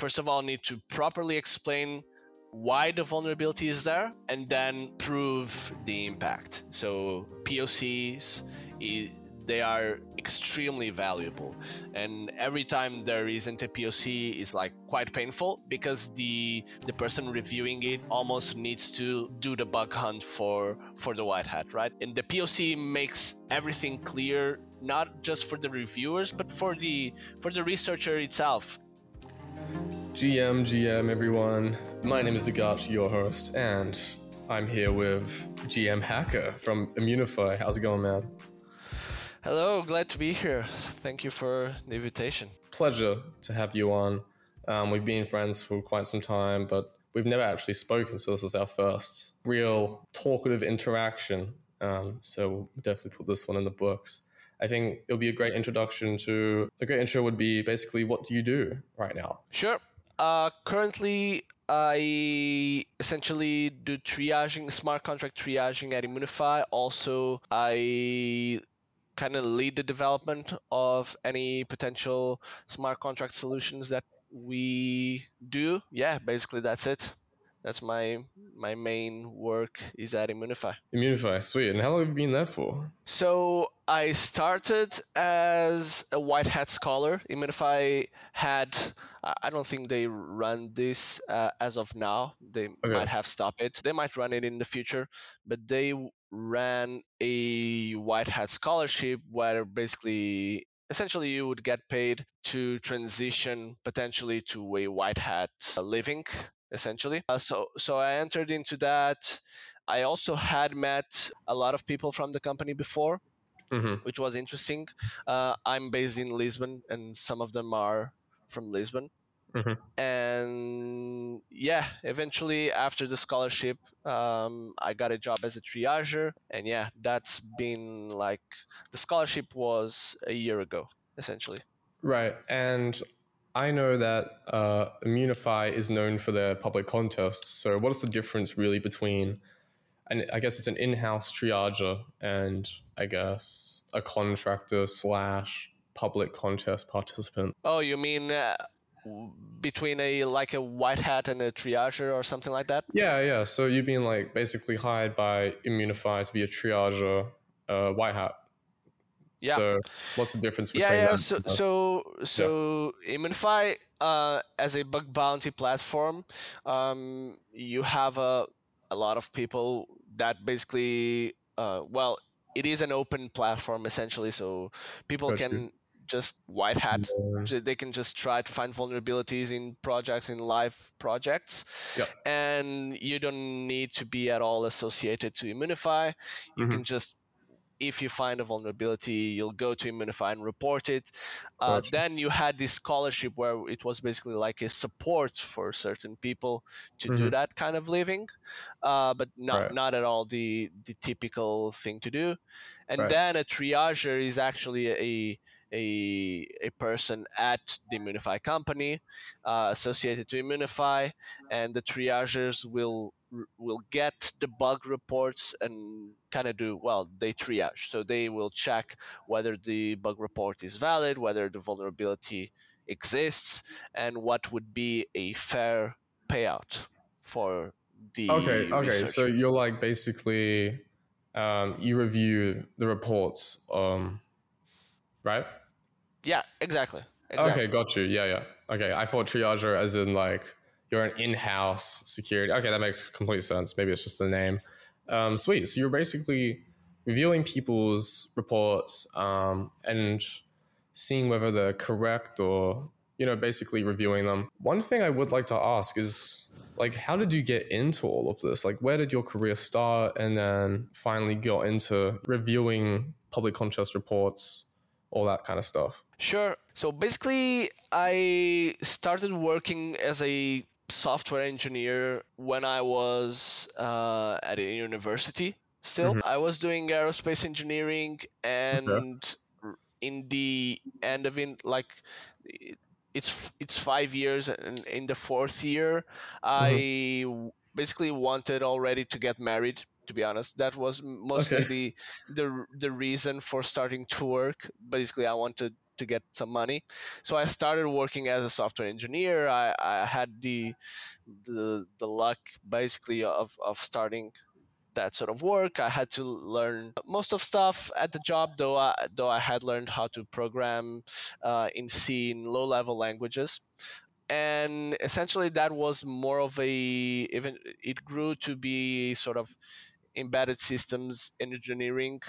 first of all need to properly explain why the vulnerability is there and then prove the impact. So POCs they are extremely valuable. And every time there isn't a poc is like quite painful because the the person reviewing it almost needs to do the bug hunt for for the white hat right? And the poc makes everything clear not just for the reviewers but for the for the researcher itself gm gm everyone my name is DeGatchi, your host and i'm here with GmHacker from Immunefi. how's it going man Hello, glad to be here. Thank you for the invitation. Pleasure to have you on. Um, we've been friends for quite some time, but we've never actually spoken, so this is our first real talkative interaction. Um, so we'll definitely put this one in the books. I think it'll be a great introduction to a great intro would be basically what do you do right now? Sure. Uh, currently, I essentially do triaging, smart contract triaging at Immunefi. Also, I kind of lead the development of any potential smart contract solutions that we do. Yeah, basically that's it. That's my my main work is at Immunefi. Immunefi, sweet. And how long have you been there for? So I started as a white hat scholar. Immunefi had I don't think they run this uh, as of now. They okay. might have stopped it. They might run it in the future, but they ran a white hat scholarship where basically essentially you would get paid to transition potentially to a white hat living essentially uh, so so i entered into that i also had met a lot of people from the company before mm-hmm. which was interesting uh, i'm based in lisbon and some of them are from lisbon Mm-hmm. And yeah, eventually after the scholarship, um, I got a job as a triager. And yeah, that's been like the scholarship was a year ago, essentially. Right. And I know that uh, Immunefi is known for their public contests. So, what is the difference really between, and I guess it's an in house triager and I guess a contractor slash public contest participant? Oh, you mean uh, between a like a white hat and a triager or something like that? Yeah, yeah. So you've been like basically hired by Immunefi to be a triager, uh, white hat. Yeah. So what's the difference between yeah, yeah. So so so yeah. Immunefi uh, as a bug bounty platform, um, you have a a lot of people that basically uh, well it is an open platform essentially so people That's can true just white hat. Yeah. They can just try to find vulnerabilities in projects, in live projects, yep. and you don't need to be at all associated to Immunefi. You mm-hmm. can just if you find a vulnerability, you'll go to Immunefi and report it. Uh, gotcha. Then you had this scholarship where it was basically like a support for certain people to mm-hmm. do that kind of living, uh, but not right. not at all the the typical thing to do. And right. then a triager is actually a a, a person at the Immunefi company uh, associated to Immunefi, and the triagers will will get the bug reports and kind of do well they triage so they will check whether the bug report is valid whether the vulnerability exists and what would be a fair payout for the okay okay researcher. so you're like basically um, you review the reports um, right yeah, exactly. exactly. Okay, got you. Yeah, yeah. Okay, I thought triager as in like you're an in-house security. Okay, that makes complete sense. Maybe it's just the name. Um, sweet. So you're basically reviewing people's reports um, and seeing whether they're correct or you know basically reviewing them. One thing I would like to ask is like how did you get into all of this? Like where did your career start and then finally got into reviewing public contest reports all that kind of stuff? Sure. So basically, I started working as a software engineer when I was uh, at a university. Still, mm-hmm. I was doing aerospace engineering, and okay. in the end of it, like it's it's five years, and in the fourth year, mm-hmm. I basically wanted already to get married to be honest. That was mostly okay. the the the reason for starting to work. Basically, I wanted to get some money. So I started working as a software engineer. I, I had the the the luck basically of of starting that sort of work. I had to learn most of stuff at the job, though. I, though I had learned how to program uh, in C in low level languages, and essentially that was more of a even it grew to be sort of embedded systems engineering,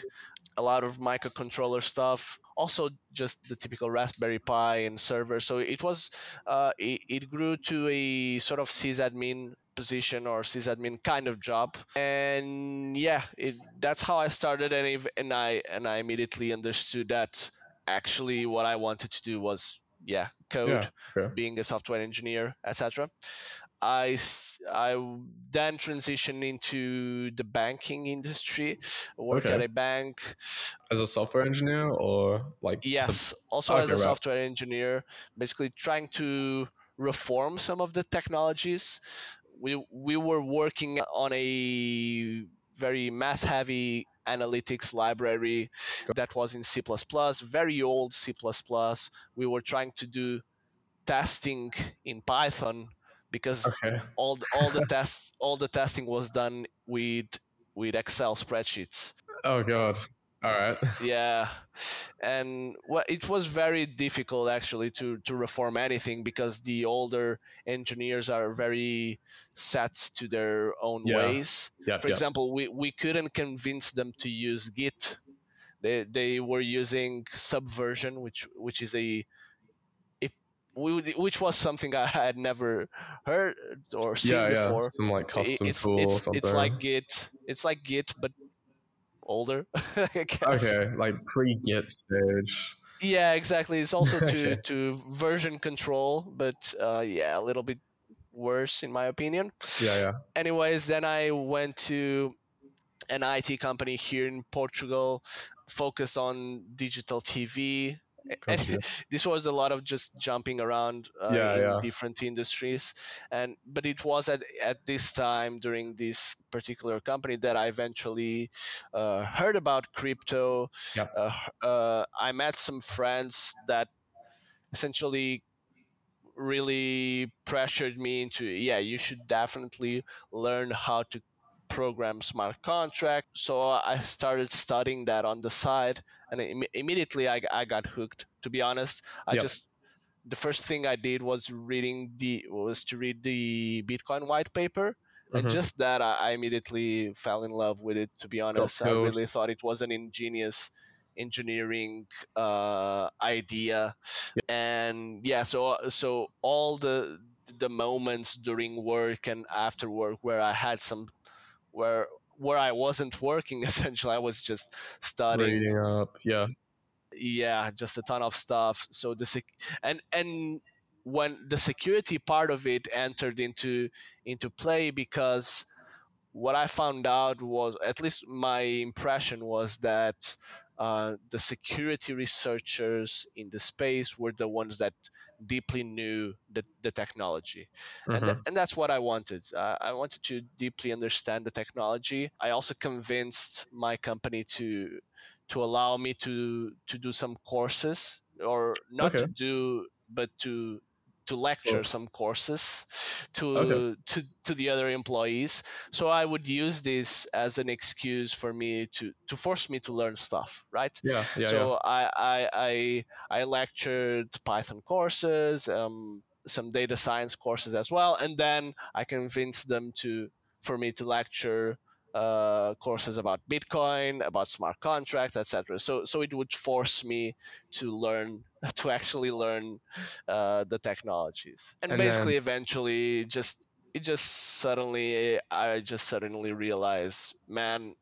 a lot of microcontroller stuff, also just the typical Raspberry Pi and server. So it was uh, it, it grew to a sort of sysadmin position or sysadmin kind of job and yeah it, that's how i started and, if, and i and i immediately understood that actually what i wanted to do was yeah code yeah, yeah. being a software engineer etc I, I then transitioned into the banking industry, work okay. at a bank. As a software engineer or like? Yes, also okay, as a right. software engineer, basically trying to reform some of the technologies. We, we were working on a very math heavy analytics library that was in C++, very old C++. We were trying to do testing in Python because okay. all all the tests all the testing was done with with Excel spreadsheets. Oh god. All right. yeah, and well, it was very difficult actually to to reform anything because the older engineers are very set to their own yeah. ways. Yeah, For yeah. example, we we couldn't convince them to use Git. They they were using Subversion, which which is a which was something I had never heard or seen yeah, yeah. before. Some like custom it's, tool it's, or something. It's like Git. It's like Git, but older. Okay, like pre-Git stage. Yeah, exactly. It's also to to version control, but uh, yeah, a little bit worse in my opinion. Yeah, yeah. Anyways, then I went to an IT company here in Portugal, focused on digital TV this was a lot of just jumping around uh, yeah, in yeah. different industries and but it was at, at this time during this particular company that i eventually uh, heard about crypto yeah. Uh, uh, i met some friends that essentially really pressured me into yeah you should definitely learn how to program smart contract. So I started studying that on the side, and Im- immediately I, I got hooked. To be honest, I yep. just the first thing I did was reading the was to read the Bitcoin white paper. And mm-hmm. just that, I, I, immediately fell in love with it. To be honest, I really thought it was an ingenious engineering uh, idea, yep. and yeah. So so all the the moments during work and after work where I had some where where I wasn't working essentially. I was just studying. Reading up yeah. Yeah just a ton of stuff. So the sec- and and when the security part of it entered into into play because what I found out was at least my impression was that uh, the security researchers in the space were the ones that deeply knew the, the technology mm-hmm. and, th- and that's what i wanted uh, i wanted to deeply understand the technology i also convinced my company to to allow me to to do some courses or not okay. to do but to to lecture sure. some courses to okay. to to the other employees so i would use this as an excuse for me to to force me to learn stuff right yeah, yeah so yeah. I, I i i lectured python courses um some data science courses as well and then i convinced them to for me to lecture uh, courses about Bitcoin, about smart contracts, etc. So so it would force me to learn to actually learn uh, the technologies, and, and basically then... eventually just it just suddenly I just suddenly realized, man.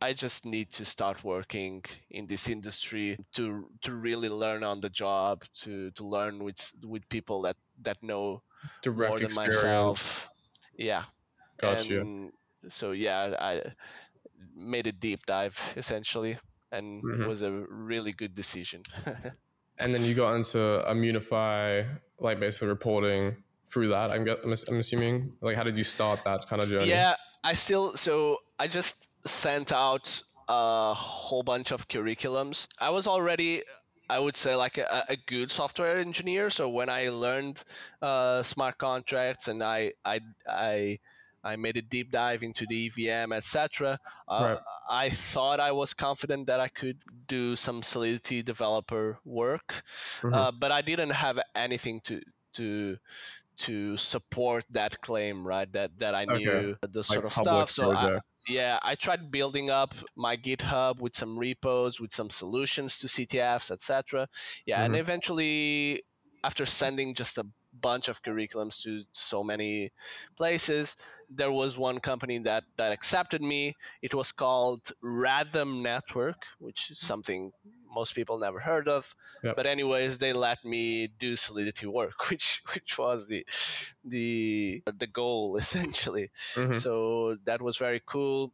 I just need to start working in this industry to to really learn on the job, to to learn with with people that that know Direct more than experience. myself. Yeah. Got And, so yeah, I made a deep dive essentially, and mm-hmm. it was a really good decision. and then you got into Immunefi, like basically reporting through that. I'm, I'm assuming. Like, how did you start that kind of journey? Yeah, I still so I just sent out a whole bunch of curriculums. I was already I would say like a, a good software engineer. So when I learned uh, smart contracts and I I I I made a deep dive into the EVM, etc. Uh, right. I thought I was confident that I could do some Solidity developer work, mm-hmm. uh, but I didn't have anything to to to support that claim, right? That that I knew okay. the sort like of stuff. So I, yeah, I tried building up my GitHub with some repos, with some solutions to CTFs, etc. Yeah, mm-hmm. and eventually, after sending just a bunch of curriculums to so many places. There was one company that, that accepted me. It was called Rhythm Network, which is something most people never heard of. Yep. But anyways, they let me do Solidity work, which which was the the the goal essentially. Mm-hmm. So that was very cool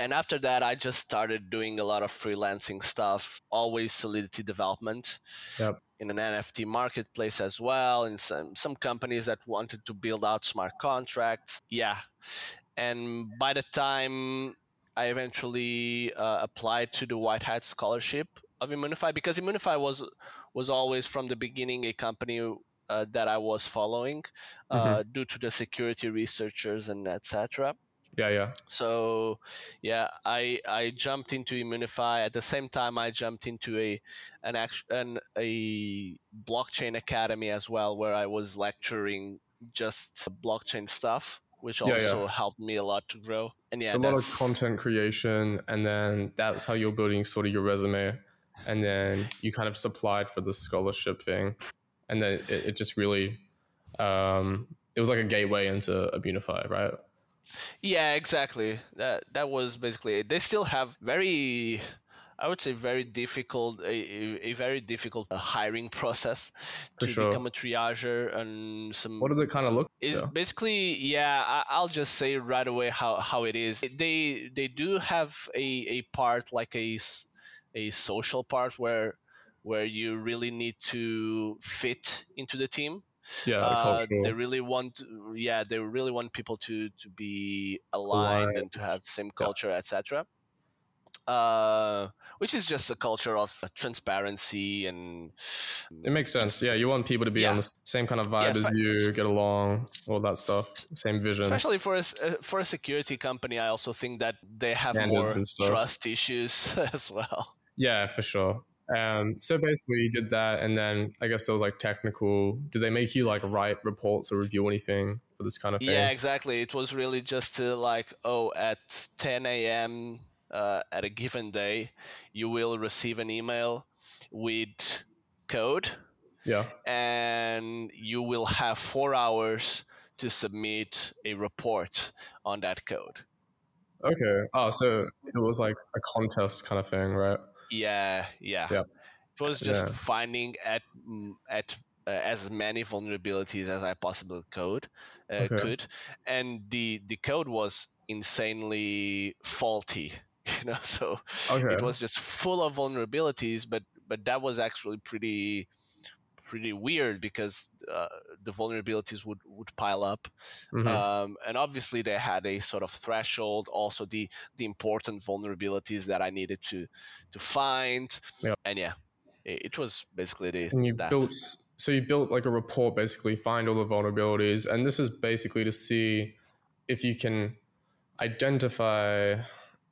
and after that i just started doing a lot of freelancing stuff always solidity development yep. In an nft marketplace as well and some, some companies that wanted to build out smart contracts. Yeah. And by the time i eventually uh, applied to the white hat scholarship of immunefi because immunefi was was always from the beginning a company uh, that i was following uh, mm-hmm. due to the security researchers and etc yeah, yeah. So, yeah, I I jumped into Immunefi at the same time I jumped into a an act, an a blockchain academy as well where I was lecturing just blockchain stuff which also yeah, helped me a lot to grow. And yeah, so a lot of content creation, and then that's how you're building sort of your resume, and then you kind of supplied for the scholarship thing, and then it, it just really, um, it was like a gateway into Immunefi, right? Yeah, exactly. That that was basically it. They still have very I would say very difficult, a, a very difficult uh, hiring process to sure. become a triager and some. What did it kind of look? Is basically yeah. I, will just say right away how, how it is. They they do have a, a part like a a social part where where you really need to fit into the team yeah uh, they really want yeah they really want people to to be aligned, aligned. and to have the same culture yeah. etc uh, which is just a culture of transparency and it makes sense just, yeah you want people to be yeah. on the same kind of vibe yeah, as you get along all that stuff same vision especially for a, uh, for a security company i also think that they have Standards more trust issues as well yeah for sure um, so basically, you did that, and then I guess it was like technical. Did they make you like write reports or review anything for this kind of thing? Yeah, exactly. It was really just to like, oh, at 10 a.m. Uh, at a given day, you will receive an email with code. Yeah. And you will have four hours to submit a report on that code. Okay. Oh, so it was like a contest kind of thing, right? Yeah, yeah. Yep. It was just yeah. finding at mm, at uh, as many vulnerabilities as I possibly could uh, okay. could, and the the code was insanely faulty. You know, so okay. it was just full of vulnerabilities. But but that was actually pretty pretty weird because uh, the vulnerabilities would, would pile up. Mm-hmm. Um, and obviously they had a sort of threshold, also the, the important vulnerabilities that I needed to, to find. And yeah, it, it, was basically the, and you that. built, so you built like a report, basically find all the vulnerabilities. And this is basically to see if you can identify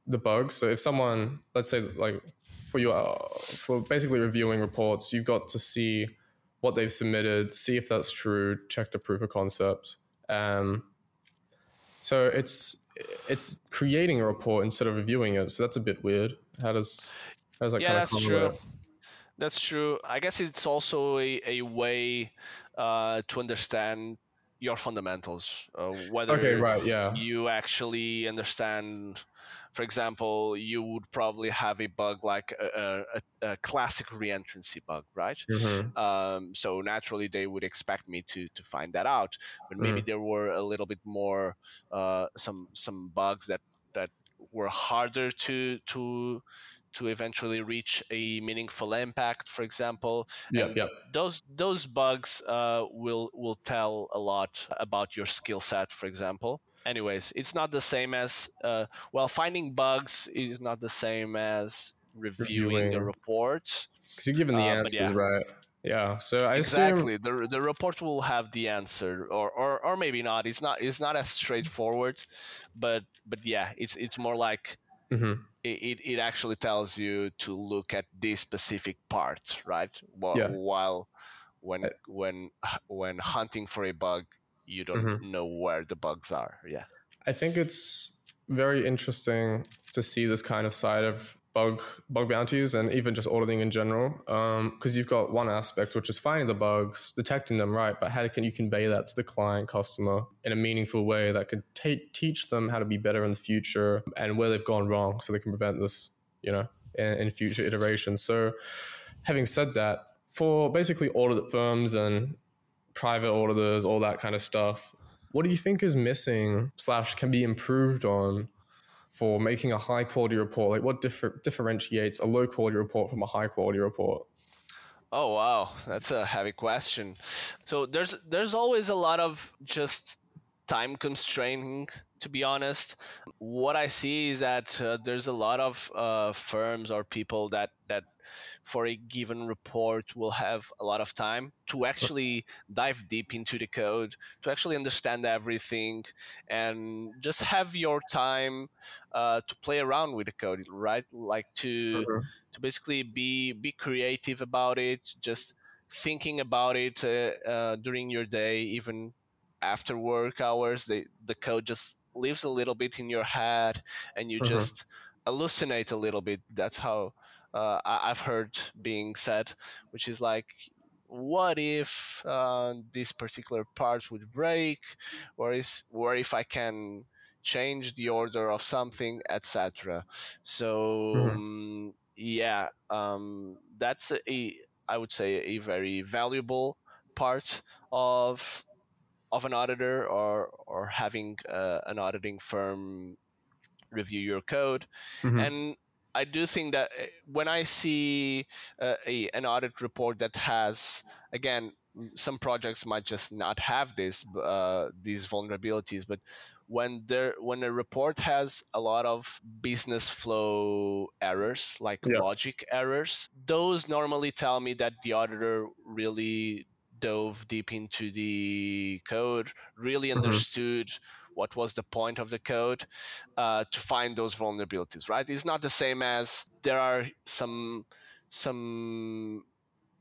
the bugs. So if someone, let's say like for your, for basically reviewing reports, you've got to see what they've submitted, see if that's true, check the proof of concept. Um, so it's it's creating a report instead of reviewing it. So that's a bit weird. How does how does that yeah, kind of that's true. That's true. I guess it's also a, a way uh, to understand your fundamentals, uh, whether okay, right, yeah. you actually understand for example, you would probably have a bug like a, a, a classic reentrancy bug, right? Mm-hmm. Um, so naturally, they would expect me to to find that out. But maybe mm. there were a little bit more uh, some some bugs that that were harder to to to eventually reach a meaningful impact, for example. Yeah, yeah. Those those bugs uh, will will tell a lot about your skill set, for example anyways, it's not the same as uh, well. Finding bugs is not the same as reviewing, reviewing. a report. because you're given the uh, answers, yeah. right? Yeah. So I exactly assume... the the report will have the answer, or, or or maybe not. It's not it's not as straightforward, but but yeah, it's it's more like mm-hmm. it, it actually tells you to look at this specific part, right? While, yeah. while when when when hunting for a bug, you don't mm-hmm. know where the bugs are. Yeah. I think it's very interesting to see this kind of side of bug bug bounties and even just auditing in general because um, you've got one aspect which is finding the bugs detecting them right but how can you convey that to the client customer in a meaningful way that could t- teach them how to be better in the future and where they've gone wrong so they can prevent this you know in, in future iterations. So having said that for basically audit firms and private auditors all that kind of stuff what do you think is missing slash can be improved on for making a high quality report? Like what differ- differentiates a low quality report from a high quality report? Oh wow, that's a heavy question. So there's there's always a lot of just time constraining to be honest what i see is that uh, there's a lot of uh, firms or people that that for a given report will have a lot of time to actually dive deep into the code, to actually understand everything, and just have your time uh, to play around with the code, right? Like to mm-hmm. to basically be be creative about it, just thinking about it uh, uh, during your day, even after work hours. The the code just lives a little bit in your head, and you mm-hmm. just hallucinate a little bit. That's how uh, I- have heard being said, which is like, what if uh, this particular part would break, or is or if I can change the order of something, etc. So mm-hmm. um, yeah, um, that's a I would say a very valuable part of of an auditor or or having uh, an auditing firm review your code mm-hmm. and I do think that eh, when I see uh, a, an audit report that has, again, some projects might just not have this uh, these vulnerabilities, but when there when a report has a lot of business flow errors, like yeah. logic errors, those normally tell me that the auditor really dove deep into the code, really mm-hmm. understood what was the point of the code uh, to find those vulnerabilities right? It's not the same as there are some some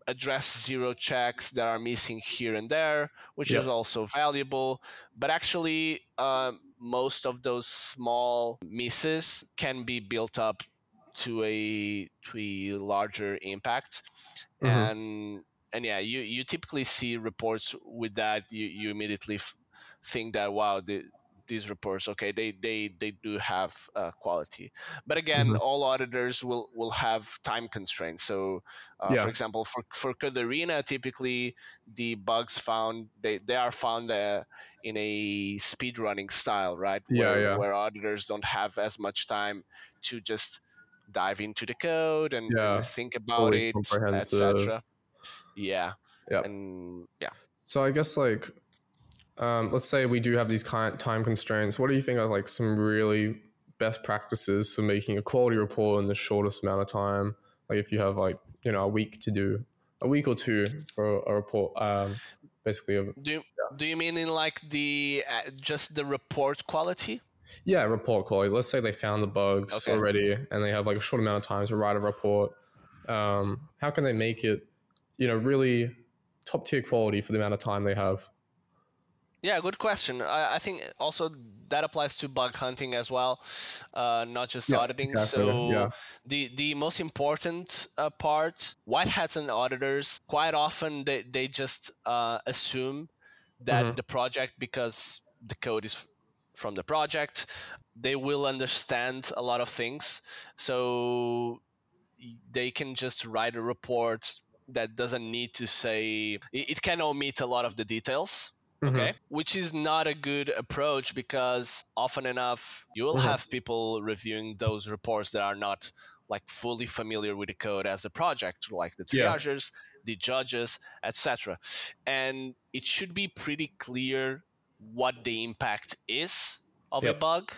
address zero checks that are missing here and there which is also valuable. But actually um, most of those small misses can be built up to a to a larger impact. Mm-hmm. and and yeah you you typically see reports with that. You you immediately f- think that wow the, these reports okay they they they do have uh, quality but again mm-hmm. all auditors will will have time constraints so uh, yeah. for example for for Code4rena typically the bugs found they they are found uh, in a speed running style right yeah, where, yeah. where auditors don't have as much time to just dive into the code and, yeah. think about Fully it etc yeah yeah and yeah so i guess like um, let's say we do have these kind time constraints. What do you think are like some really best practices for making a quality report in the shortest amount of time? Like if you have like you know a week to do a week or two for a report, um, basically. do you, yeah. do you mean in like the uh, just the report quality? Yeah, report quality. Let's say they found the bugs okay. already and they have like a short amount of time to write a report. Um, how can they make it, you know, really top tier quality for the amount of time they have? Yeah, good question. I, I, think also that applies to bug hunting as well, uh, not just yeah, auditing. Exactly. So yeah. the the most important uh, part, white hats and auditors, quite often they they just uh, assume that mm-hmm. the project because the code is from the project, they will understand a lot of things. So they can just write a report that doesn't need to say it, it can omit a lot of the details Mm-hmm. okay which is not a good approach because often enough you will mm-hmm. have people reviewing those reports that are not like fully familiar with the code as a project like the triagers yeah. the judges etc and it should be pretty clear what the impact is of yep. a bug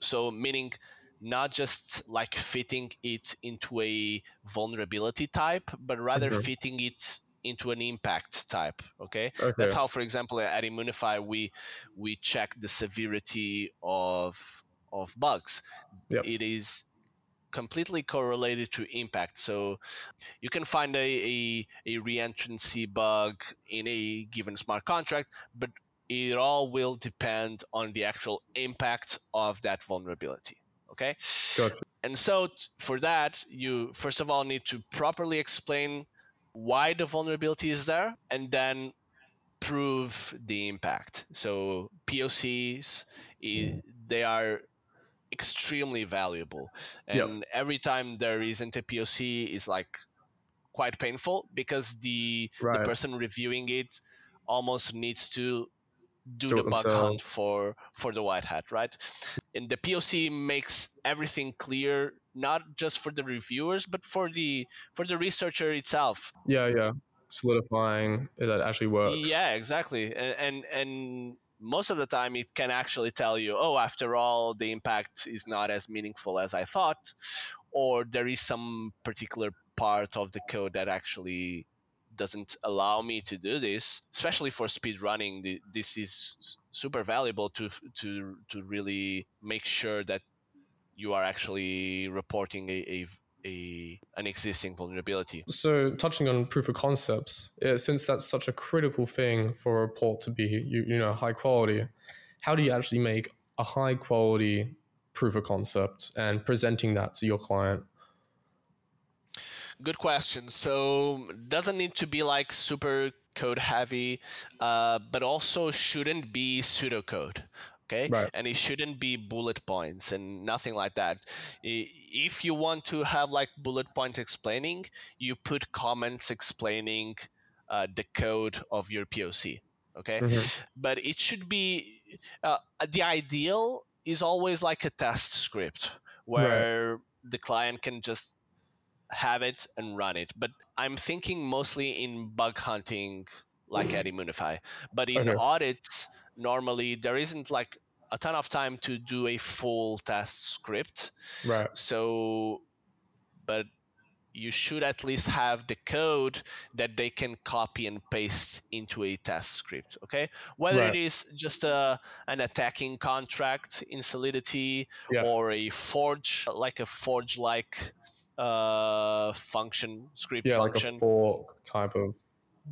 so meaning not just like fitting it into a vulnerability type, but rather okay. fitting it into an impact type. Okay? okay? that's how, for example, at Immunefi we we check the severity of of bugs. Yep. It is completely correlated to impact. So you can find a, a, a reentrancy bug in a given smart contract, but it all will depend on the actual impact of that vulnerability. Okay. Gotcha. And so t- for that, you first of all need to properly explain why the vulnerability is there, and then prove the impact. So POCs, mm-hmm. they are extremely valuable, and yep. every time there isn't a POC is like quite painful because the right. the person reviewing it almost needs to do, do the bug hunt for for the white hat, right? And the POC makes everything clear, not just for the reviewers, but for the for the researcher itself. Yeah, yeah, solidifying that actually works. Yeah, exactly, and and, and most of the time it can actually tell you, oh, after all, the impact is not as meaningful as I thought, or there is some particular part of the code that actually doesn't allow me to do this especially for speed running this is super valuable to to to really make sure that you are actually reporting a, a a an existing vulnerability. So, touching on proof of concepts, yeah, since that's such a critical thing for a report to be you, you know high quality, how do you actually make a high quality proof of concept and presenting that to your client? Good question. So, doesn't need to be like super code heavy, uh, but also shouldn't be pseudocode okay right. and it shouldn't be bullet points and nothing like that if you want to have like bullet point explaining you put comments explaining uh, the code of your poc okay mm-hmm. but it should be uh, the ideal is always like a test script where right. the client can just have it and run it but i'm thinking mostly in bug hunting like at Immunefi. But in okay. audits, normally there isn't like a ton of time to do a full test script. Right. So, but you should at least have the code that they can copy and paste into a test script okay whether right. it is just a an attacking contract in solidity yeah. or a forge like a forge like uh function script yeah function. like a fork type of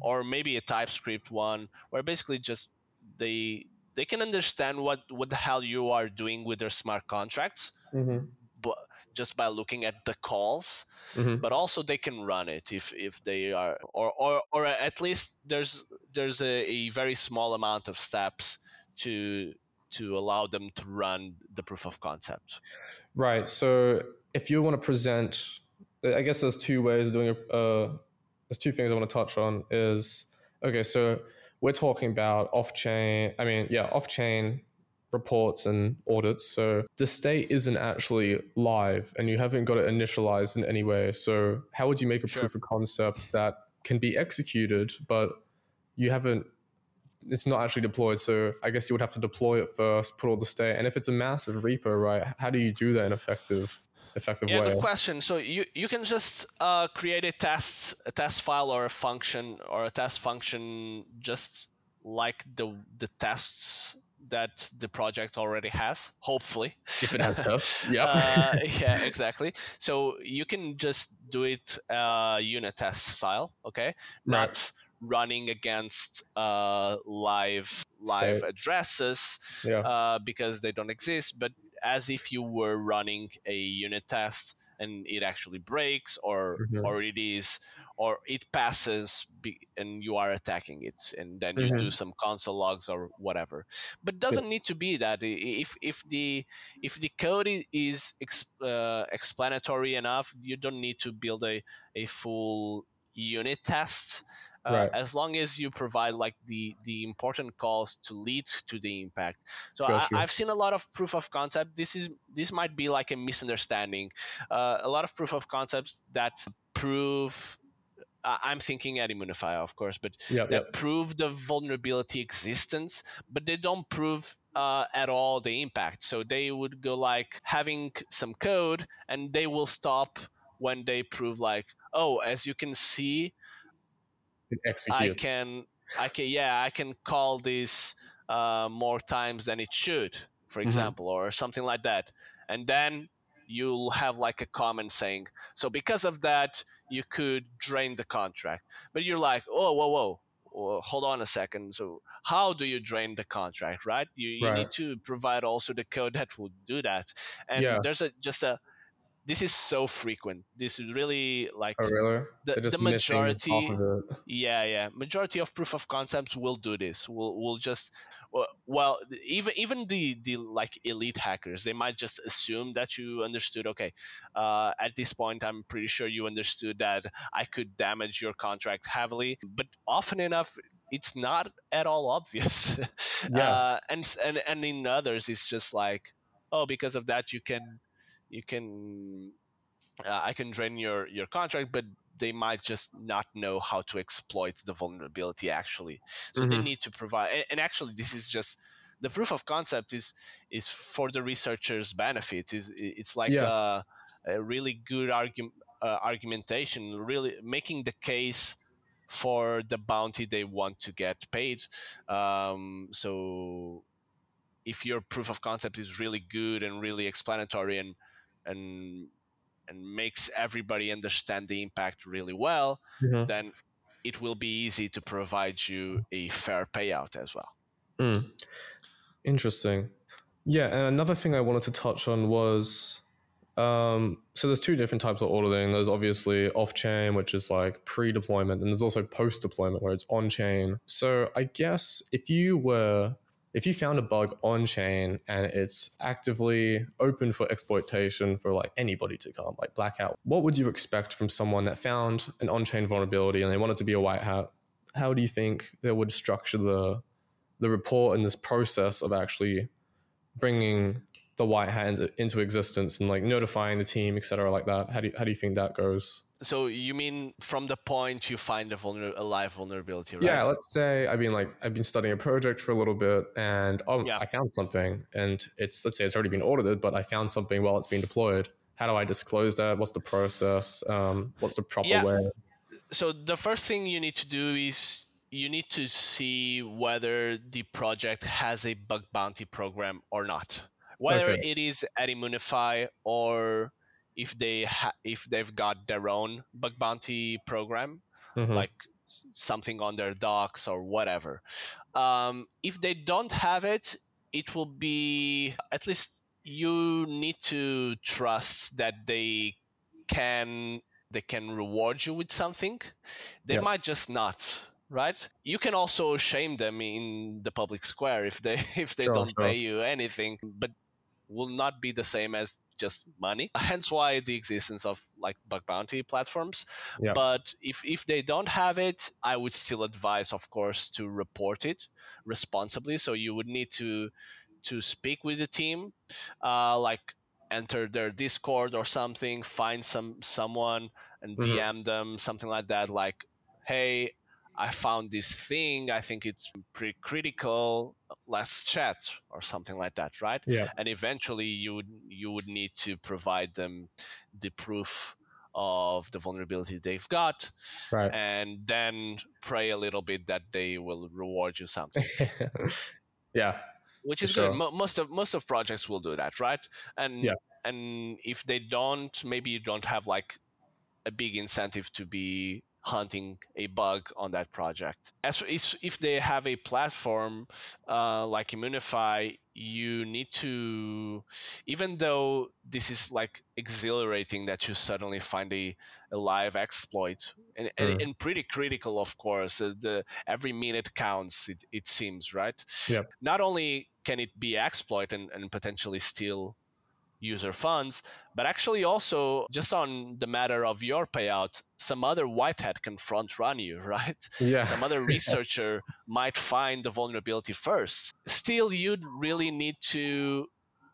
or maybe a TypeScript one, where basically just they they can understand what what the hell you are doing with their smart contracts, mm-hmm. but just by looking at the calls. Mm-hmm. But also they can run it if if they are, or or or at least there's there's a, a very small amount of steps to to allow them to run the proof of concept. Right. So if you want to present, I guess there's two ways of doing a, uh, there's two things I want to touch on is okay, so we're talking about off chain, I mean, yeah, off chain reports and audits. So the state isn't actually live and you haven't got it initialized in any way. So how would you make a sure. proof of concept that can be executed, but you haven't it's not actually deployed. So I guess you would have to deploy it first, put all the state. And if it's a massive repo, right, how do you do that in effective effective yeah, way? good question. So you you can just uh, create a test a test file or a function or a test function just like the the tests that the project already has hopefully if it has tests yeah uh, yeah exactly so you can just do it uh, unit test style okay not right. running against uh, live live State. addresses yeah. uh, because they don't exist but as if you were running a unit test and it actually breaks or mm-hmm. or it is or it passes be, and you are attacking it and then mm-hmm. you do some console logs or whatever but doesn't yeah. need to be that if if the if the code is uh, explanatory enough you don't need to build a a full unit test uh, right. as long as you provide like the the important calls to lead to the impact so I, have seen a lot of proof of concept this is this might be like a misunderstanding uh, a lot of proof of concepts that prove I'm thinking at Immunefi, of course, but yep, that yep. prove the vulnerability existence, but they don't prove uh, at all the impact. So they would go like having some code, and they will stop when they prove like, oh, as you can see. I can, I can, yeah, I can call this uh, more times than it should, for Mhm. example, or something like that, and then you'll have like a comment saying, so because of that, you could drain the contract. But you're like, oh, whoa, whoa, whoa hold on a second. So how do you drain the contract, right? You, you Right. need to provide also the code that will do that. And Yeah. there's a just a this is so frequent. This is really like oh, really? the, the majority half of it. yeah, yeah. Majority of proof of concepts will do this. Will will just well, well, even even the the like elite hackers, they might just assume that you understood. Okay, uh, at this point, I'm pretty sure you understood that I could damage your contract heavily. But often enough, it's not at all obvious. Yeah. uh, and and and in others, it's just like, oh, because of that, you can you can uh, I can drain your your contract, but they might just not know how to exploit the vulnerability actually. So they Mhm. need to provide. And, and actually, this is just the proof of concept is is for the researchers' benefit. is It's like Yeah. a, a really good argument uh, argumentation, really making the case for the bounty they want to get paid. Um, so if your proof of concept is really good and really explanatory and and and makes everybody understand the impact really well, Mhm. then it will be easy to provide you a fair payout as well. Mm. Interesting. Yeah, and another thing I wanted to touch on was um, so there's two different types of auditing. There's obviously off chain, which is like pre deployment, and there's also post deployment where it's on chain. So I guess if you were if you found a bug on chain and it's actively open for exploitation for like anybody to come, like black hat, what would you expect from someone that found an on chain vulnerability and they wanted to be a white hat? How do you think they would structure the the report and this process of actually bringing the white hat into, existence and like notifying the team, etc., like that? How do you, how do you think that goes? So you mean from the point you find a, vulner- a live vulnerability, right? Yeah, let's say I've been like I've been studying a project for a little bit, and oh, Yeah. I found something, and it's let's say it's already been audited, but I found something while it's been deployed. How do I disclose that? What's the process? Um, what's the proper Yeah. way? so the first thing you need to do is you need to see whether the project has a bug bounty program or not whether Okay. it is at immunefi or if they ha- if they've got their own bug bounty program Mhm. like something on their docs or whatever um, if they don't have it it will be at least you need to trust that they can they can reward you with something they Yep. might just not right you can also shame them in the public square if they if they Sure, don't sure. pay you anything but will not be the same as just money. Hence why the existence of like bug bounty platforms. Yep. but if if they don't have it i would still advise of course to report it responsibly. So you would need to to speak with the team uh, like enter their discord or something find some someone and dm them something like that like hey i found this thing i think it's pretty critical let's chat or something like that right Yeah. and eventually you would you would need to provide them the proof of the vulnerability they've got Right. and then pray a little bit that they will reward you something yeah. which is sure. good Mo- most of most of projects will do that right and Yeah. and if they don't maybe you don't have like a big incentive to be hunting a bug on that project as if, they have a platform uh, like immunefi you need to even though this is like exhilarating that you suddenly find a, a live exploit and, and, Mm. and pretty critical of course uh, the every minute counts it, it seems right Yep. not only can it be exploit and, and potentially steal user funds, but actually also just on the matter of your payout, some other white hat can front run you, right? Yeah. Some other researcher might find the vulnerability first. Still, you'd really need to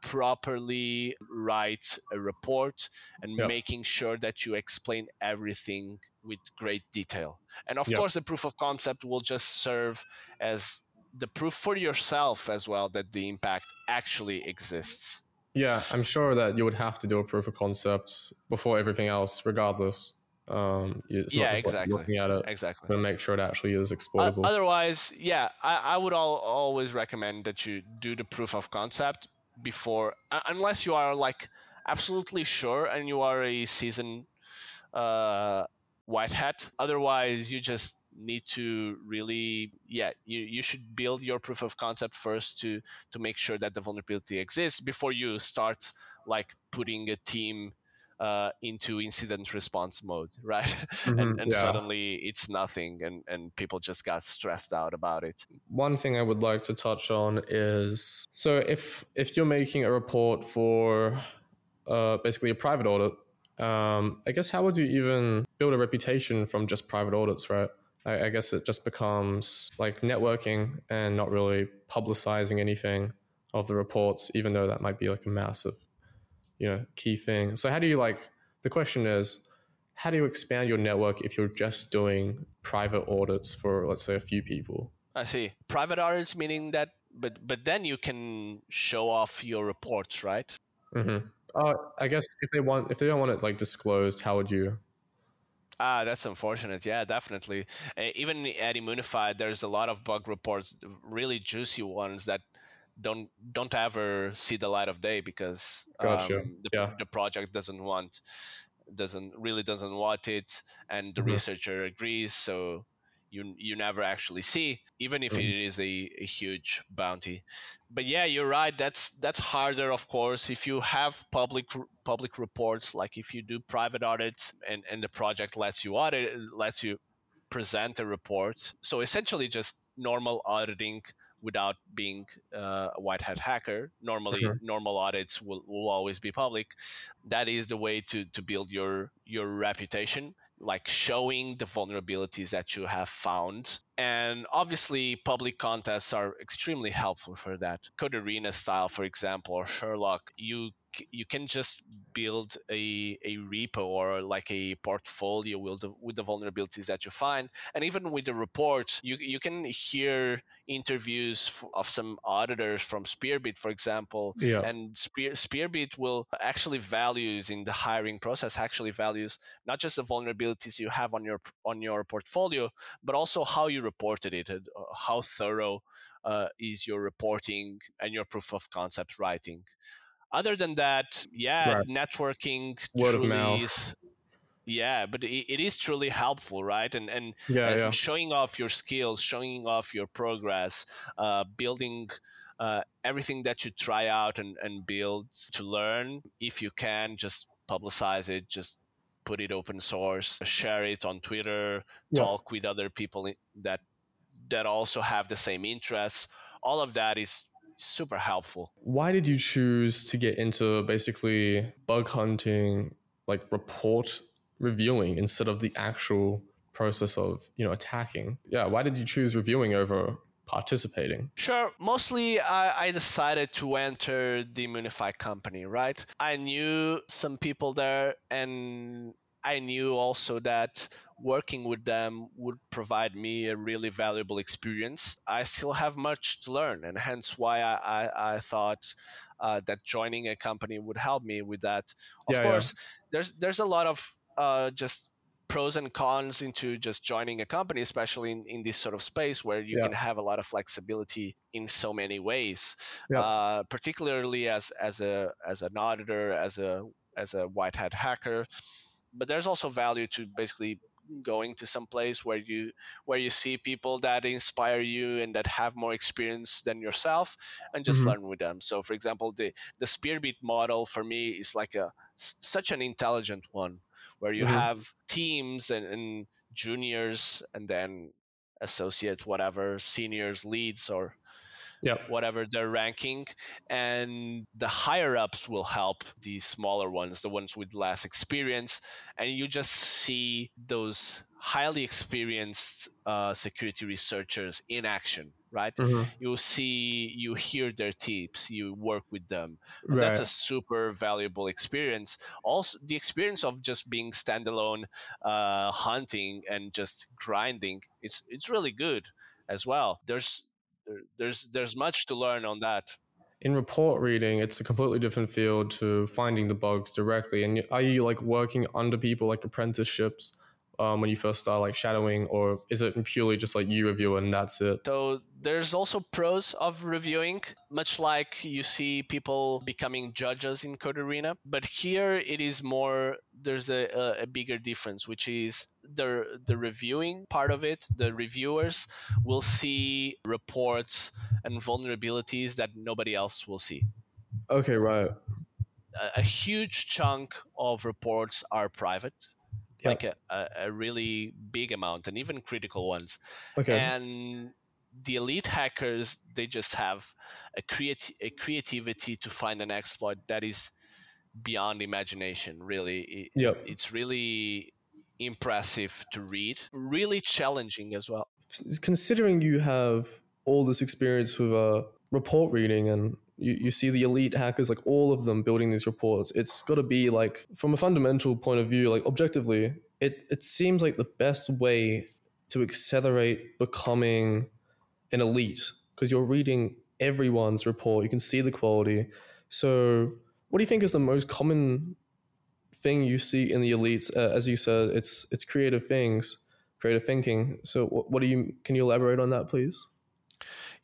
properly write a report and yep. making sure that you explain everything with great detail. And of yep. course, the proof of concept will just serve as the proof for yourself as well that the impact actually exists. Yeah, I'm sure that you would have to do a proof of concept before everything else, regardless. Um, yeah, exactly. Looking at it, exactly. To make sure it actually is exploitable. Uh, otherwise, yeah, I, I would all, always recommend that you do the proof of concept before, uh, unless you are like absolutely sure and you are a seasoned uh, white hat. Otherwise, you just need to really yeah you, you should build your proof of concept first to to make sure that the vulnerability exists before you start like putting a team uh, into incident response mode right mm-hmm, and, and yeah. suddenly it's nothing and and people just got stressed out about it one thing i would like to touch on is so if if you're making a report for uh, basically a private audit um, I guess how would you even build a reputation from just private audits, right? I, I guess it just becomes like networking and not really publicizing anything of the reports, even though that might be like a massive, you know, key thing. So how do you like? The question is, how do you expand your network if you're just doing private audits for let's say a few people? I see. Private audits meaning that, but but then you can show off your reports, right? Mm-hmm. Uh, I guess if they want, if they don't want it like disclosed, how would you Ah, that's unfortunate. Yeah, definitely. Uh, even at Immunefi, there's a lot of bug reports, really juicy ones that don't don't ever see the light of day because gotcha. um, the, yeah. the project doesn't want doesn't really doesn't want it, and the mm-hmm. researcher agrees. So you you never actually see, even if mm-hmm. it is a, a huge bounty. But yeah, you're right. That's that's harder, of course, if you have public public reports. Like if you do private audits and and the project lets you audit, lets you present a report. So essentially, just normal auditing without being uh, a white hat hacker. Normally, mm-hmm. normal audits will, will always be public. That is the way to, to build your your reputation like showing the vulnerabilities that you have found. And obviously, public contests are extremely helpful for that. Code4rena style, for example, or Sherlock, you you can just build a, a repo or like a portfolio with the, with the vulnerabilities that you find and even with the reports you, you can hear interviews of some auditors from spearbit for example yeah. and Spear, spearbit will actually values in the hiring process actually values not just the vulnerabilities you have on your on your portfolio but also how you reported it uh, how thorough uh, is your reporting and your proof of concept writing other than that, yeah, right. networking Word truly is yeah but it, it is truly helpful right and and, yeah, and yeah. showing off your skills showing off your progress uh, building uh, everything that you try out and, and build to learn if you can just publicize it just put it open source share it on twitter yeah. talk with other people that that also have the same interests all of that is super helpful. Why did you choose to get into basically bug hunting, like report reviewing instead of the actual process of, you know, attacking? Yeah, why did you choose reviewing over participating? Sure. Mostly, I, I, decided to enter the Immunefi company, right? I knew some people there, and I knew also that working with them would provide me a really valuable experience. I still have much to learn, and hence why I, I, I thought uh, that joining a company would help me with that. Of yeah, course, yeah. there's there's a lot of uh, just pros and cons into just joining a company, especially in, in this sort of space where you yeah. can have a lot of flexibility in so many ways. Yeah. Uh, particularly as as a as an auditor, as a as a white hat hacker. But there's also value to basically going to some place where you where you see people that inspire you and that have more experience than yourself and just mm-hmm. learn with them so for example the the spearbit model for me is like a such an intelligent one where you mm-hmm. have teams and, and juniors and then associate whatever seniors leads or yep. whatever they're ranking, and the higher ups will help the smaller ones, the ones with less experience, and you just see those highly experienced uh, security researchers in action right Mm-hmm. you see you hear their tips you work with them Right. that's a super valuable experience also the experience of just being standalone uh, hunting and just grinding it's it's really good as well there's there, there's there's much to learn on that in report reading, it's a completely different field to finding the bugs directly. And are you like working under people like apprenticeships um, when you first start like shadowing, or is it purely just like you review and that's it? So there's also pros of reviewing, much like you see people becoming judges in Code4rena. But here it is more. There's a, a, a bigger difference, which is the the reviewing part of it. The reviewers will see reports and vulnerabilities that nobody else will see. Okay, right. A, a huge chunk of reports are private. Yeah. Like a, a, a really big amount, and even critical ones Okay. and the elite hackers they just have a creati- a creativity to find an exploit that is beyond imagination really It- yep. it's really impressive to read really challenging as well Considering you have all this experience with uh, report reading and you, you see the elite hackers, like all of them building these reports, it's got to be like, from a fundamental point of view, like objectively, it, it seems like the best way to accelerate becoming an elite because you're reading everyone's report. You can see the quality. So, what do you think is the most common thing you see in the elites? Uh, as you said, it's it's creative things, creative thinking. So, what, what do you can you elaborate on that, please?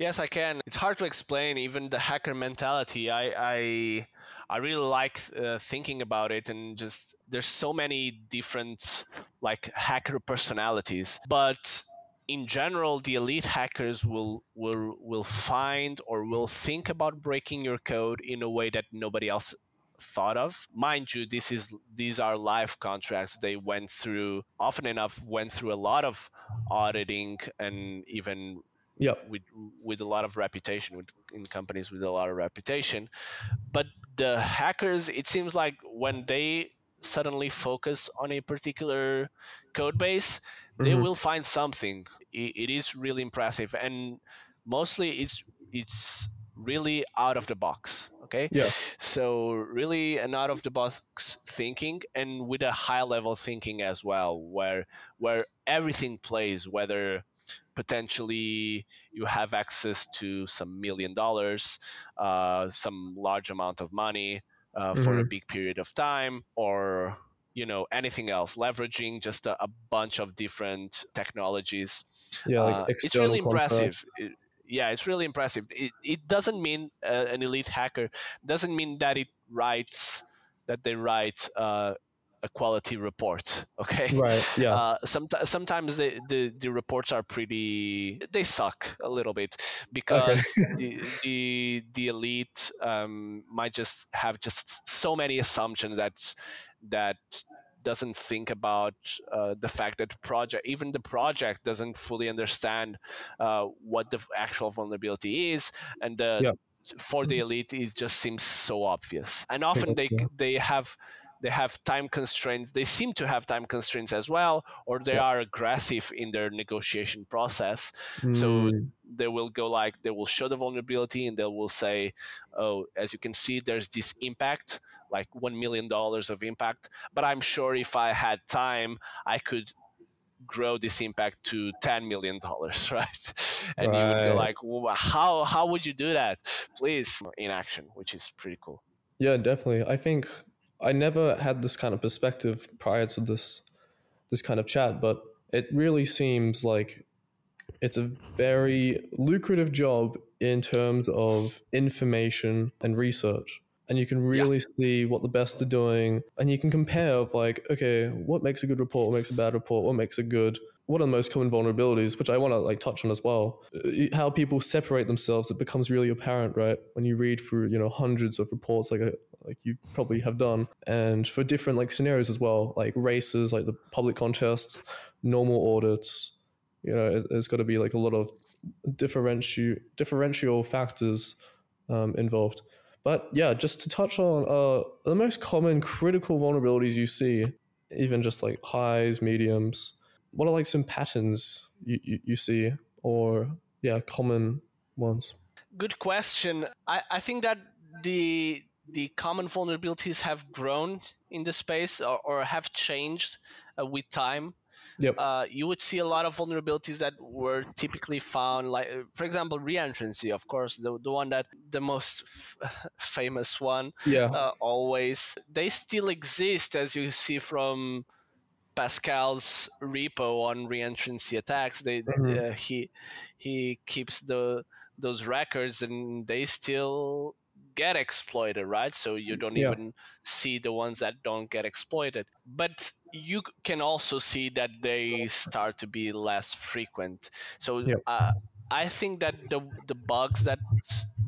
Yes i can it's hard to explain even the hacker mentality i i I really like uh, thinking about it, and just there's so many different like hacker personalities. But in general, the elite hackers will will will find or will think about breaking your code in a way that nobody else thought of. Mind you, this is these are live contracts. They went through often enough went through a lot of auditing and even Yep. with with a lot of reputation with in companies with a lot of reputation but the hackers it seems like when they suddenly focus on a particular code base they Mhm. will find something it, it is really impressive and mostly it's it's really out of the box okay Yeah. so really an out of the box thinking and with a high level thinking as well where where everything plays whether potentially you have access to some million dollars uh, some large amount of money uh, for a Mhm. big period of time or you know anything else leveraging just a, a bunch of different technologies Yeah. Like uh, it's really impressive. It- yeah, it's really impressive. It, it doesn't mean uh, an elite hacker doesn't mean that it writes that they write uh, a quality report. Okay. Right. Yeah. Uh, sometimes sometimes the, the, the reports are pretty they suck a little bit because the, the the elite um, might just have just so many assumptions that that doesn't think about uh, the fact that the project even the project doesn't fully understand uh, what the actual vulnerability is and the, Yeah. for the elite it just seems so obvious and often they Yeah. they have they have time constraints they seem to have time constraints as well or they Yeah. are aggressive in their negotiation process so Mm, they will go like they will show the vulnerability and they will say oh as you can see there's this impact like one million dollars of impact but i'm sure if i had time i could grow this impact to 10 million dollars right and you would go Right. like "Wha- how how would you do that please in action which is pretty cool Yeah, definitely. I think I never had this kind of perspective prior to this this kind of chat, but it really seems like it's a very lucrative job in terms of information and research. And you can really see what the best are doing, and you can compare of like, okay, what makes a good report, what makes a bad report, what makes a good, what are the most common vulnerabilities, which I want to like touch on as well. Uh, How people separate themselves, it becomes really apparent, right? When you read through, you know, hundreds of reports, like a, like you probably have done, and for different like scenarios as well, like races, like the public contests, normal audits. You know, it, it's got to be like a lot of differential differential factors um, involved. But yeah, just to touch on uh, the most common critical vulnerabilities you see, even just like highs, mediums. What are like some patterns you, you, you see, or yeah, common ones? Good question. I, I think that the the common vulnerabilities have grown in the space or, or have changed uh, with time. Yep. Uh, you would see a lot of vulnerabilities that were typically found, like uh, for example, reentrancy. Of course, the the one that the most f- famous one. Yeah. Uh, always, they still exist, as you see from Pascal's repo on reentrancy attacks. They mm-hmm. uh, he he keeps the those records, and they still get exploited, right? So you don't yeah. even see the ones that don't get exploited. But you can also see that they start to be less frequent. So yeah. uh, I think that the the bugs that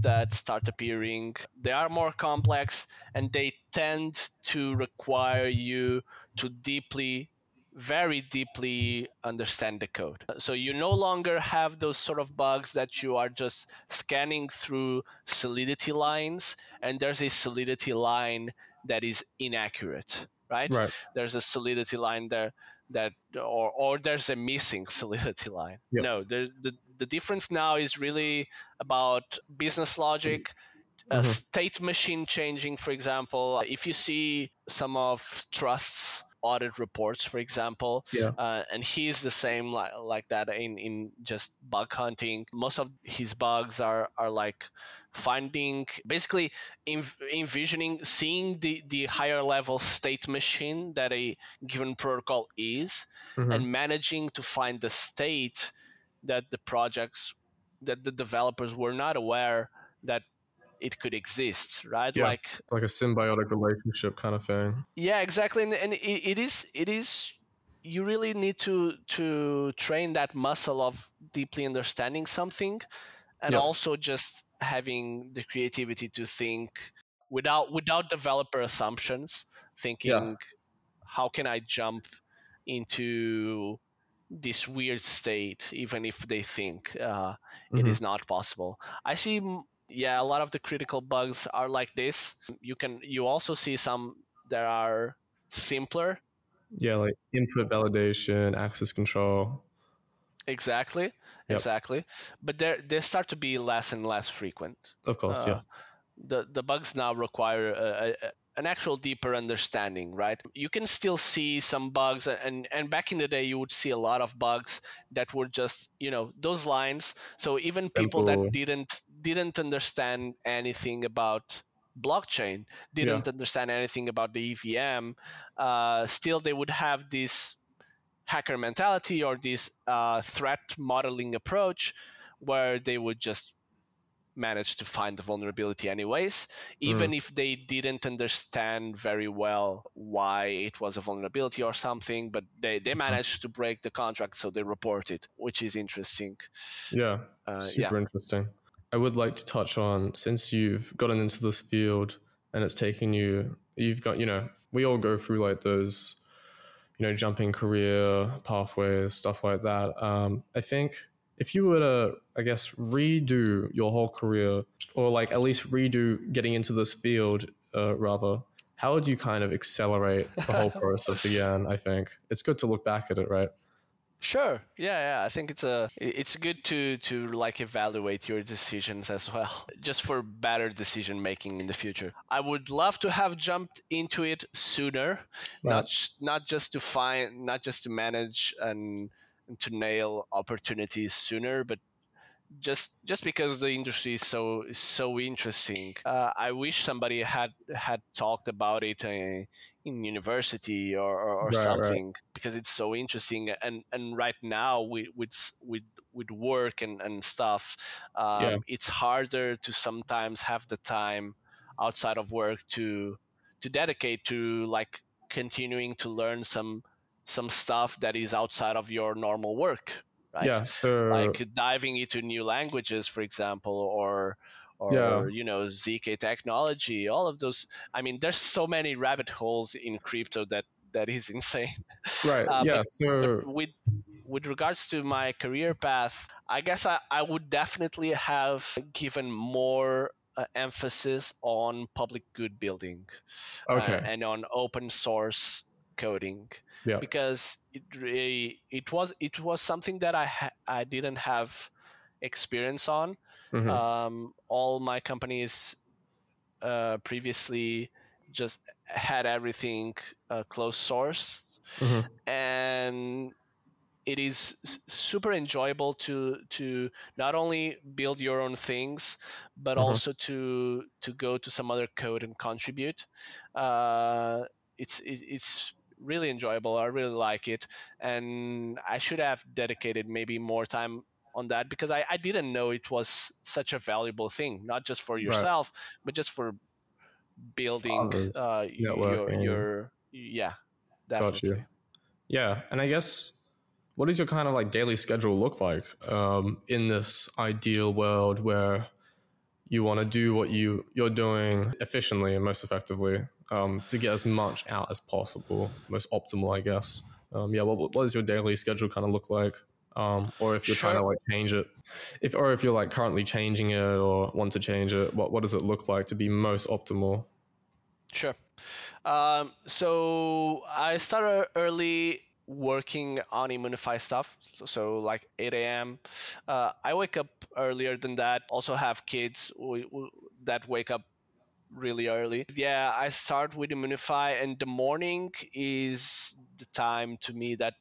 that start appearing they are more complex and they tend to require you to deeply very deeply understand the code. So you no longer have those sort of bugs that you are just scanning through solidity lines and there's a solidity line that is inaccurate, right? right. There's a solidity line there that or or there's a missing solidity line. Yep. No, the the difference now is really about business logic. Mm-hmm. state machine changing, for example, if you see some of Trust's audit reports, for example. Yeah. Uh, and he's the same like, like that in, in just bug hunting. Most of his bugs are, are like finding, basically envisioning, seeing the, the higher level state machine that a given protocol is, mm-hmm. and managing to find the state that the projects, that the developers were not aware that it could exist, right? Yeah, like like a symbiotic relationship kind of thing. Yeah, exactly, and, and it, it is it is you really need to to train that muscle of deeply understanding something, and also just having the creativity to think without without developer assumptions, thinking yeah. how can I jump into this weird state even if they think uh, mm-hmm. it is not possible i see yeah, a lot of the critical bugs are like this. You can you also see some that are simpler. Yeah, like input validation, access control. Exactly. Yep. Exactly. But they they start to be less and less frequent. Of course, uh, yeah. The the bugs now require a, a, an actual deeper understanding, right? You can still see some bugs, and and back in the day, you would see a lot of bugs that were just you know those lines. So even Simple. people that didn't didn't understand anything about blockchain, didn't yeah. understand anything about the EVM, uh, still they would have this hacker mentality or this uh, threat modeling approach where they would just manage to find the vulnerability anyways, even mm. if they didn't understand very well why it was a vulnerability or something, but they, they mm-hmm. managed to break the contract, so they report it, which is interesting. Yeah, uh, super yeah. interesting. I would like to touch on since you've gotten into this field and it's taken you, you've got, you know, we all go through like those, you know, jumping career pathways, stuff like that. Um, I think if you were to, I guess, redo your whole career, or like at least redo getting into this field, uh, rather, how would you kind of accelerate the whole process again? I think it's good to look back at it, right? Sure. Yeah, yeah. I think it's a it's good to to like evaluate your decisions as well, just for better decision making in the future. I would love to have jumped into it sooner, right. not not just to find, not just to manage and to nail opportunities sooner, but just just because the industry is so is so interesting. Uh, I wish somebody had had talked about it uh, in university or, or, or right, something right. because it's so interesting. And and right now with with with, with work and and stuff, um, yeah. it's harder to sometimes have the time outside of work to to dedicate to like continuing to learn some some stuff that is outside of your normal work right? Yeah like diving into new languages for example or or yeah. you know zk technology all of those i mean there's so many rabbit holes in crypto that that is insane. Right uh, yeah but, so but with with regards to my career path I guess I, I would definitely have given more uh, emphasis on public good building uh, and on open source coding Yeah. because it it was it was something that I ha- I didn't have experience on. Mhm. Um, all my companies uh, previously just had everything uh, closed source Mhm. and it is super enjoyable to to not only build your own things but Mhm. also to to go to some other code and contribute uh, it's it, it's really enjoyable i really like it and i should have dedicated maybe more time on that because I, I didn't know it was such a valuable thing not just for Right. yourself but just for building uh, your your yeah Got definitely you. Yeah, and I guess what does your kind of like daily schedule look like um, in this ideal world where you want to do what you you're doing efficiently and most effectively um, to get as much out as possible, most optimal, I guess. Um, yeah, what what does your daily schedule kind of look like? Um, or if you're trying to like change it, if or if you're like currently changing it or want to change it, what what does it look like to be most optimal? Sure. Um, so I started early working on Immunefi stuff. So, so like 8 a.m. Uh, I wake up earlier than that. Also have kids w- w- that wake up really early. Yeah, I start with Immunefi, and the morning is the time to me that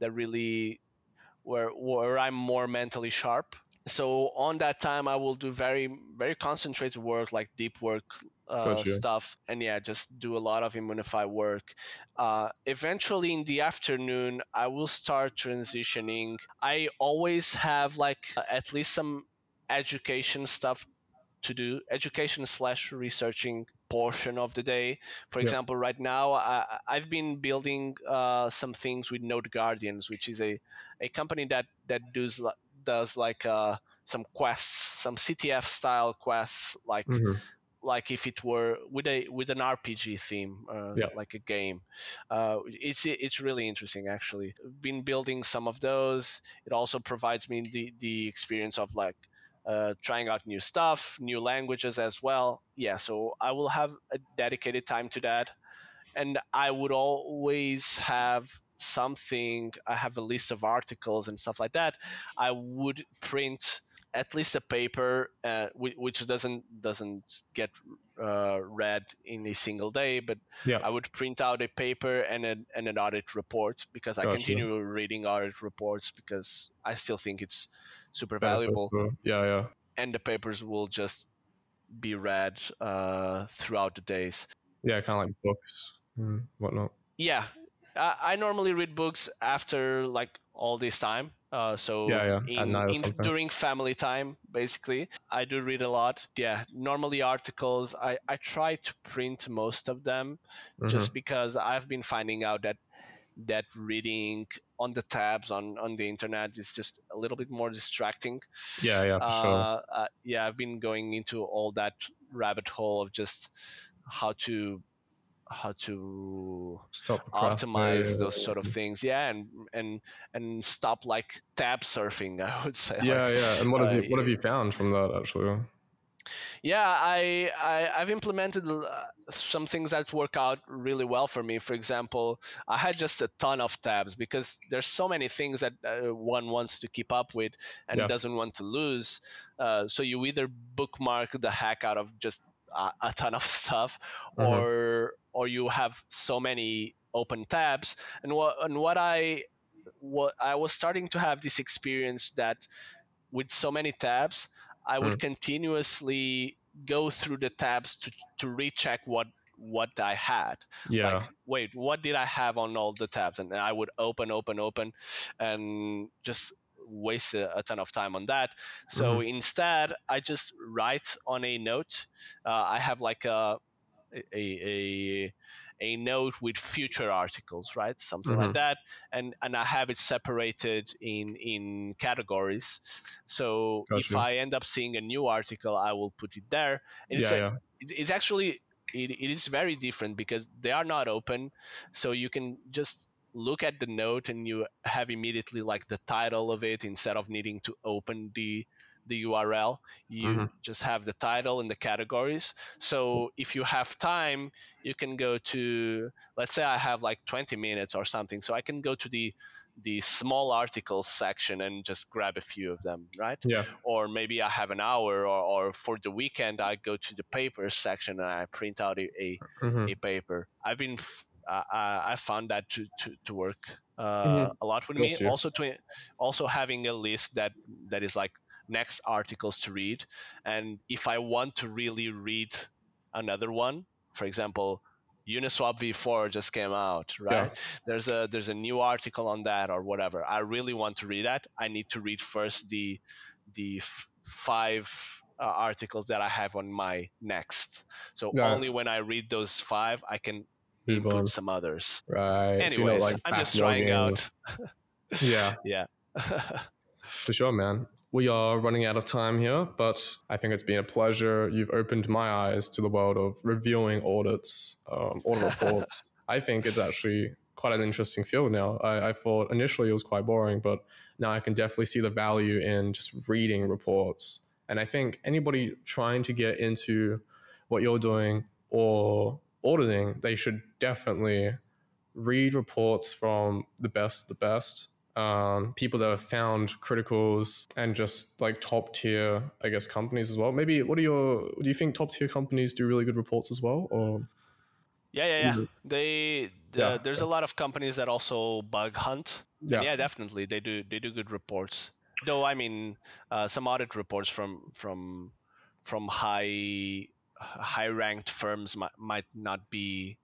that really where where I'm more mentally sharp. So on that time, I will do very very concentrated work, like deep work uh, Gotcha. stuff, and yeah, just do a lot of Immunefi work. Uh, eventually, in the afternoon, I will start transitioning. I always have like at least some education stuff to do, education slash researching portion of the day. For Yeah. example, right now I, I've been building uh, some things with Node Guardians, which is a, a company that that does does like uh, some quests, some CTF style quests, like Mhm. like if it were with a with an RPG theme, uh, Yeah. like a game. Uh, it's it's really interesting actually. I've been building some of those. It also provides me the the experience of like uh, trying out new stuff, new languages as well. Yeah, so I will have a dedicated time to that, and I would always have something. I have a list of articles and stuff like that. I would print at least a paper uh, whi- which doesn't doesn't get uh, read in a single day, but Yeah. I would print out a paper and an, and an audit report because I Gotcha. continue reading audit reports because I still think it's super valuable Yeah, yeah. and the papers will just be read uh, throughout the days. Yeah, kind of like books and whatnot. Yeah, I, I normally read books after like all this time. Uh, so Yeah, yeah, in, in- during family time, basically, I do read a lot. Yeah, normally articles. I, I try to print most of them Mhm. just because I've been finding out that that reading on the tabs on, on the internet is just a little bit more distracting. Yeah, yeah, for uh, sure. uh, yeah, I've been going into all that rabbit hole of just how to how to Stop optimize those sort of things. Yeah, and and and stop like tab surfing. I would say. Yeah, like, yeah. And what have uh, you what have you found from that actually? yeah, I, I I've implemented uh, some things that work out really well for me. For example, I had just a ton of tabs because there's so many things that uh, one wants to keep up with and Yeah. doesn't want to lose. Uh, so you either bookmark the heck out of just a, a ton of stuff, Mhm. or or you have so many open tabs. And what and what I what I was starting to have this experience that with so many tabs, I would continuously go through the tabs to to recheck what what I had. Yeah. Like, wait, what did I have on all the tabs? And I would open, open, open, and just waste a, a ton of time on that. So instead, I just write on a note. Uh, I have like a a, a a note with future articles, right? Something like Mhm. that, and and I have it separated in in categories. So if I end up seeing a new article, I will put it there. And it's yeah, a- yeah. it, it's actually it, it is very different because they are not open so you can just look at the note and you have immediately like the title of it instead of needing to open the the URL. You mm-hmm. just have the title and the categories. So if you have time, you can go to let's say I have like 20 minutes or something. So I can go to the the small articles section and just grab a few of them, right? Yeah. Or maybe I have an hour, or, or for the weekend I go to the papers section and I print out a a, mm-hmm. a paper. I've been uh, I found that to to, to work uh, mm-hmm. a lot with me. Also to also having a list that that is like next articles to read, and if I want to really read another one, for example, Uniswap v4 just came out, right? Yeah. There's a there's a new article on that or whatever. I really want to read that. I need to read first the the f- five uh, articles that I have on my next. So yeah. only when I read those five, I can Move input on. some others. Right. Anyways, so like I'm just trying out. yeah. yeah. For sure, man. We are running out of time here, but I think it's been a pleasure. You've opened my eyes to the world of reviewing audits, um, audit reports. I think it's actually quite an interesting field now. I, I, thought initially it was quite boring, but now I can definitely see the value in just reading reports. And I think anybody trying to get into what you're doing or auditing, they should definitely read reports from the best, the best um, people that have found criticals and just like top tier, I guess, companies as well. Maybe what are your? Do you think top tier companies do really good reports as well, or? Yeah, yeah, yeah. They the, yeah, there's yeah. a lot of companies that also bug hunt. Yeah. yeah, definitely they do they do good reports. Though I mean, uh, some audit reports from from from high high ranked firms might might not be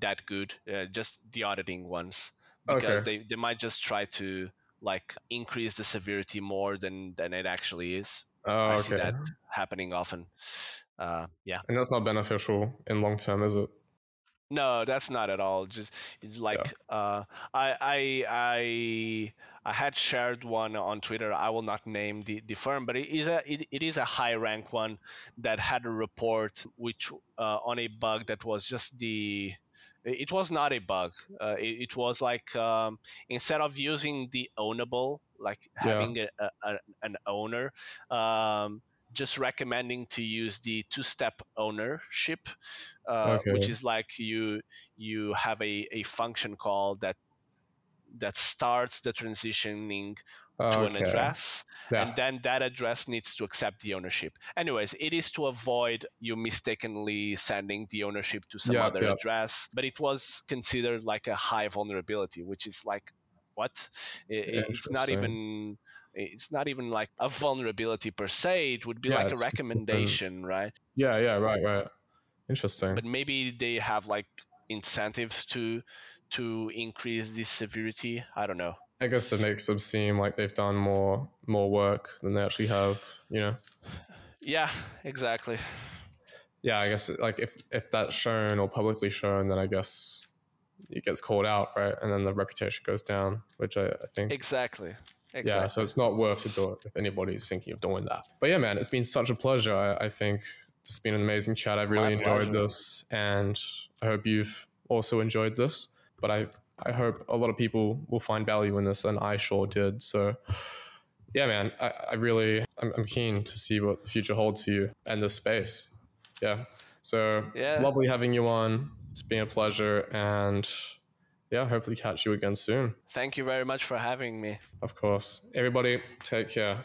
that good. Uh, just the auditing ones because okay. they, they might just try to like increase the severity more than than it actually is. Oh, I see that happening often. Uh, yeah, and that's not beneficial in long term, is it? No, that's not at all. Just like yeah. uh, I I I I had shared one on Twitter. I will not name the, the firm, but it is a it, it is a high rank one that had a report which uh, on a bug that was just the it was not a bug. Uh, it, it, was like um, instead of using the ownable, like having yeah. a, a, an owner, um, just recommending to use the two-step ownership, uh, okay. which is like you you have a, a function call that that starts the transitioning to okay. an address yeah. and then that address needs to accept the ownership. Anyways it is to avoid you mistakenly sending the ownership to some other address but it was considered like a high vulnerability which is like what? It, it's not even it's not even like a vulnerability per se. It would be like a recommendation right? Yeah yeah right right. Interesting. But maybe they have like incentives to to increase this severity? I don't know I guess it makes them seem like they've done more more work than they actually have, you know. Yeah, exactly. Yeah, I guess like if if that's shown or publicly shown, then I guess it gets called out, right? And then the reputation goes down, which I, I think exactly. Exactly. Yeah, so it's not worth to do it if anybody's thinking of doing that. But yeah, man, it's been such a pleasure. I, I think it's been an amazing chat. I've really My enjoyed pleasure. this, and I hope you've also enjoyed this. But I I hope a lot of people will find value in this, and I sure did. So, yeah, man, I, I really, I'm, I'm keen to see what the future holds for you and this space. Yeah. So, yeah. lovely having you on. It's been a pleasure, and yeah, hopefully catch you again soon. Thank you very much for having me. Of course. Everybody, take care.